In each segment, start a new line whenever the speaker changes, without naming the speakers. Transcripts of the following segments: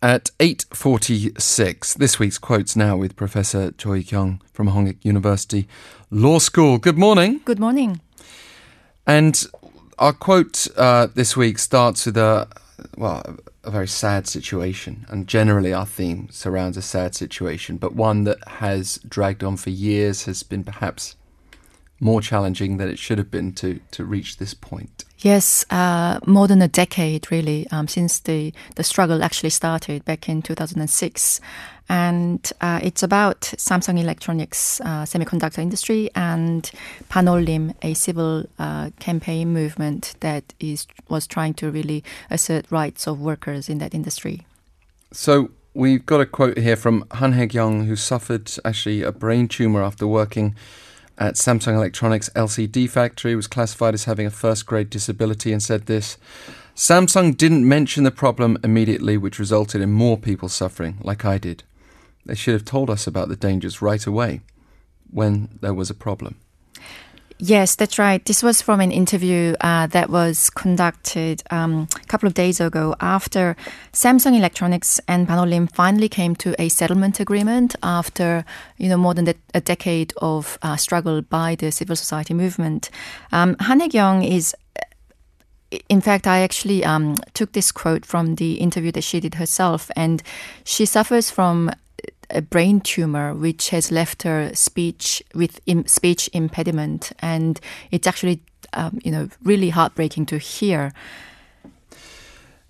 At 8.46, this week's quotes now with Professor Choi Kyung from Hongik University Law School. Good morning.
Good morning.
And our quote uh, this week starts with a, well, a very sad situation. And generally our theme surrounds a sad situation, but one that has dragged on for years, has been perhaps more challenging than it should have been to, to reach this point.
Yes, uh, more than a decade, really, um, since the, the struggle actually started back in 2006. And uh, it's about Samsung Electronics uh, semiconductor industry and Banolim, a civil uh, campaign movement that is was trying to really assert rights of workers in that industry.
So we've got a quote here from Han Hae-kyung, who suffered actually a brain tumor after working at Samsung Electronics LCD factory, was classified as having a first grade disability, and said this Samsung didn't mention the problem immediately, which resulted in more people suffering, like I did. They should have told us about the dangers right away when there was a problem.
Yes, that's right. This was from an interview uh, that was conducted um, a couple of days ago after Samsung Electronics and Banolim finally came to a settlement agreement after you know more than a decade of uh, struggle by the civil society movement. Um, Han Hae-kyung is in fact, I actually um, took this quote from the interview that she did herself, and she suffers from a brain tumor which has left her speech with Im- speech impediment, and it's actually um, you know really heartbreaking to hear.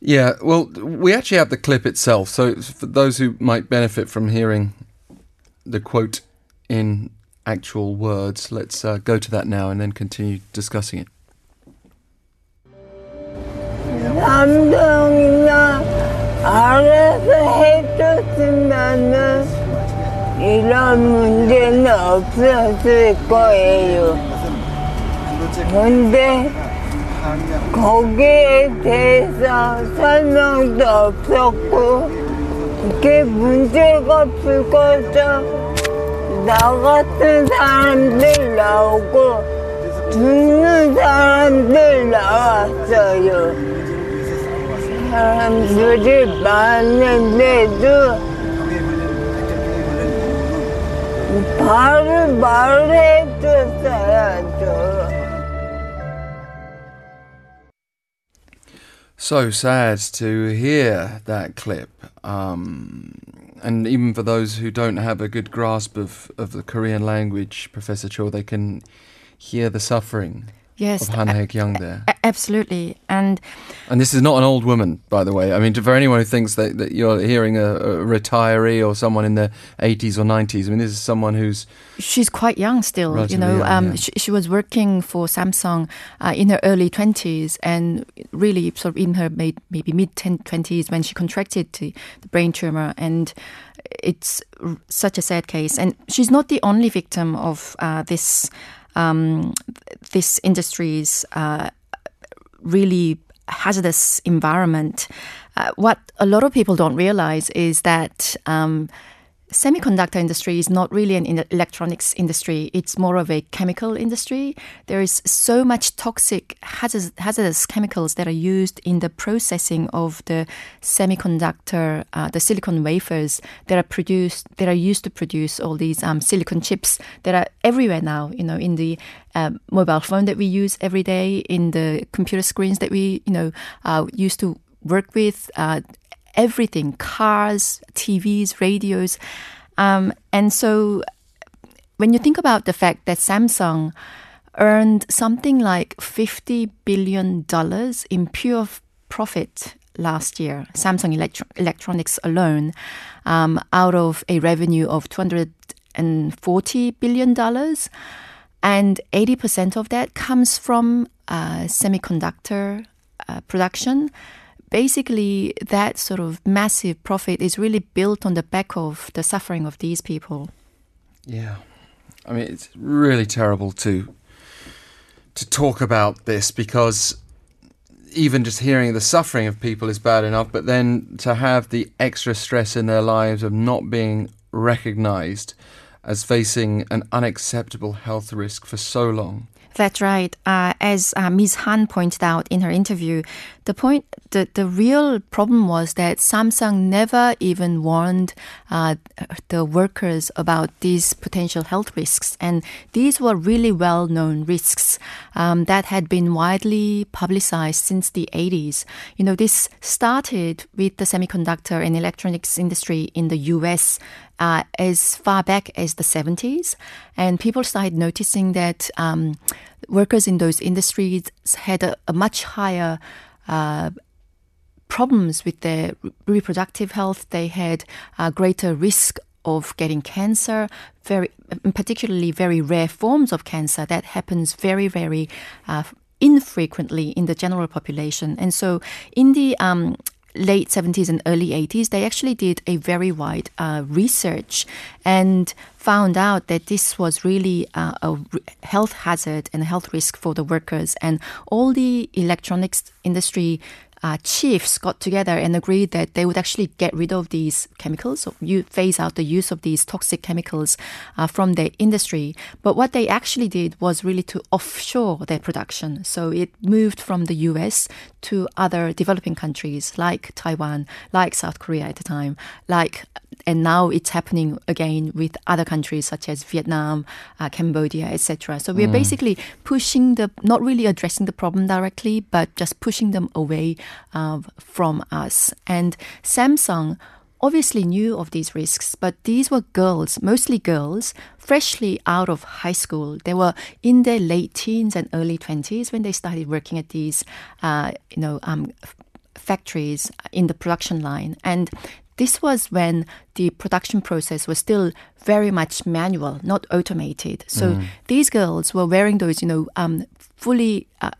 Yeah, well, we actually have the clip itself, so for those who might benefit from hearing the quote in actual words, let's uh, go to that now and then continue discussing it.
알아서 해줬으면은 이런 문제는 없었을 거예요. 근데 거기에 대해서 설명도 없었고 그게 문제가 불거져 나 같은 사람들 나오고 죽는 사람들 나왔어요. saratu.
So sad to hear that clip. Um, and even for those who don't have a good grasp of, of the Korean language, Professor Cho, they can hear the suffering
yes,
of Han Hae-kyung there.
absolutely. And
and this is not an old woman, by the way. I mean, for anyone who thinks that, that you're hearing a, a retiree or someone in their 80s or 90s, I mean, this is someone who's
she's quite young still. You know,
young,
um,
yeah.
she, she, was working for Samsung uh, in her early 20s and really sort of in her maybe mid 20s when she contracted the, the brain tumor and it's such a sad case. And she's not the only victim of uh, this um, this industry's uh, really hazardous environment. Uh, what a lot of people don't realize is that um, semiconductor industry is not really an electronics industry. It's more of a chemical industry. There is so much toxic hazardous, hazardous chemicals that are used in the processing of the semiconductor, uh, the silicon wafers that are produced, that are used to produce all these um, silicon chips that are everywhere now. You know, in the uh, mobile phone that we use every day, in the computer screens that we, you know, uh, used to work with, uh, everything cars, TVs, radios. Um, and so when you think about the fact that Samsung earned something like $50 billion in pure profit last year, Samsung Electro- Electronics alone, um, out of a revenue of $240 billion. And 80% of that comes from uh, semiconductor uh, production basically that sort of massive profit is really built on the back of the suffering of these people.
Yeah. I mean it's really terrible to to talk about this because even just hearing the suffering of people is bad enough, but then to have the extra stress in their lives of not being recognized as facing an unacceptable health risk for so long.
That's right. Uh, as uh, Ms. Han pointed out in her interview, the point, the, the real problem was that Samsung never even warned uh, the workers about these potential health risks. And these were really well known risks um, that had been widely publicized since the 80s. You know, this started with the semiconductor and electronics industry in the US uh, as far back as the 70s. And people started noticing that um, workers in those industries had a, a much higher uh, problems with their reproductive health. They had a greater risk of getting cancer, very particularly very rare forms of cancer that happens very very uh, infrequently in the general population. And so, in the um, late 70s and early 80s, they actually did a very wide uh, research and found out that this was really uh, a health hazard and a health risk for the workers. And all the electronics industry uh, chiefs got together and agreed that they would actually get rid of these chemicals, or you phase out the use of these toxic chemicals uh, from their industry. But what they actually did was really to offshore their production. So it moved from the US to other developing countries like Taiwan, like South Korea at the time, like and now it's happening again with other countries such as Vietnam, uh, Cambodia, etc. So we're mm. basically pushing the, not really addressing the problem directly, but just pushing them away uh, from us. And Samsung obviously knew of these risks, but these were girls, mostly girls, freshly out of high school. They were in their late teens and early 20s when they started working at these, uh, you know, um, factories in the production line. And this was when the production process was still very much manual, not automated. So mm. these girls were wearing those, you know, um, fully uh,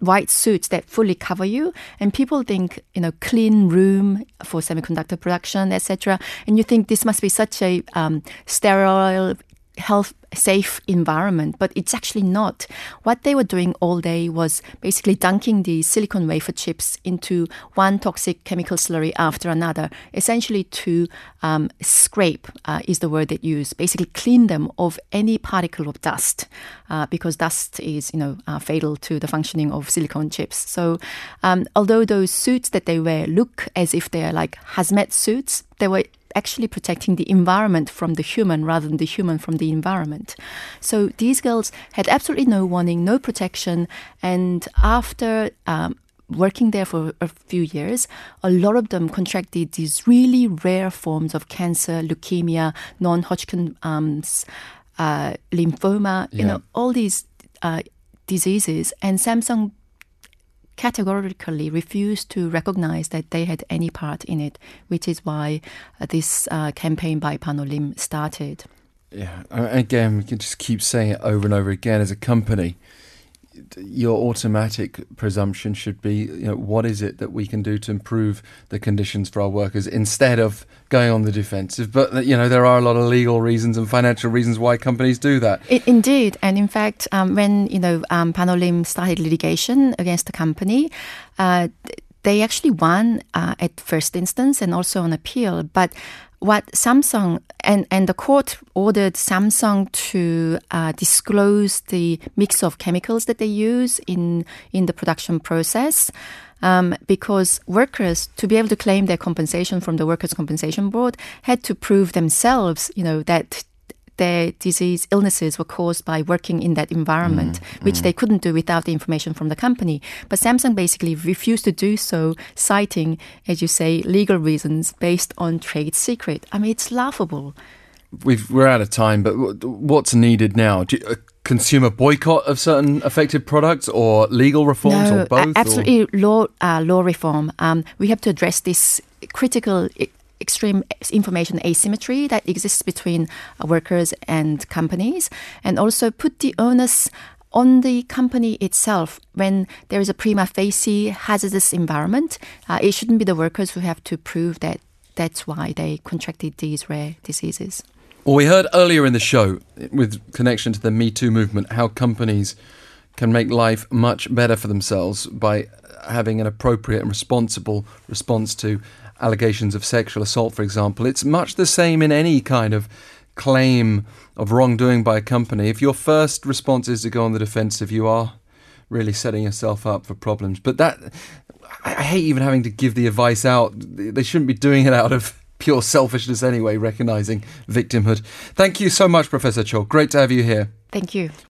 white suits that fully cover you, and people think, you know, clean room for semiconductor production, etc. And you think this must be such a um, sterile, health safe environment, but it's actually not. What they were doing all day was basically dunking the silicon wafer chips into one toxic chemical slurry after another, essentially to um, scrape uh, is the word they use, basically clean them of any particle of dust, uh, because dust is you know uh, fatal to the functioning of silicon chips. So, um, although those suits that they wear look as if they're like hazmat suits, they were actually protecting the environment from the human rather than the human from the environment. So these girls had absolutely no warning, no protection, and after um, working there for a few years, a lot of them contracted these really rare forms of cancer, leukemia, non-Hodgkin um, uh, lymphoma, yeah. you know, all these uh, diseases. And Samsung categorically refused to recognize that they had any part in it, which is why uh, this uh, campaign by Banolim started.
Yeah, again, we can just keep saying it over and over again as a company your automatic presumption should be, you know, what is it that we can do to improve the conditions for our workers instead of going on the defensive? But you know, there are a lot of legal reasons and financial reasons why companies do that.
It, indeed, and in fact, um, when you know um, Banolim started litigation against the company. Uh, they actually won uh, at first instance and also on appeal, but what Samsung and, and the court ordered Samsung to uh, disclose the mix of chemicals that they use in in the production process. Um, because workers, to be able to claim their compensation from the Workers' Compensation Board, had to prove themselves, you know, that their disease illnesses were caused by working in that environment, mm, which mm. they couldn't do without the information from the company. But Samsung basically refused to do so, citing, as you say, legal reasons based on trade secret. I mean, it's laughable.
we are out of time, but what's needed now? Do, a consumer boycott of certain affected products, or legal reforms,
no,
or both?
Absolutely, or? law uh, law reform. Um, we have to address this critical extreme information asymmetry that exists between uh, workers and companies, and also put the onus on the company itself when there is a prima facie hazardous environment. Uh, it shouldn't be the workers who have to prove that that's why they contracted these rare diseases.
Well, we heard earlier in the show, with connection to the Me Too movement, how companies can make life much better for themselves by having an appropriate and responsible response to allegations of sexual assault, for example. It's much the same in any kind of claim of wrongdoing by a company, if your first response is to go on the defensive, you are really setting yourself up for problems. But that, I hate even having to give the advice out. They shouldn't be doing it out of pure selfishness anyway, recognizing victimhood. Thank you so much, Professor Cho. Great to have you here.
Thank you.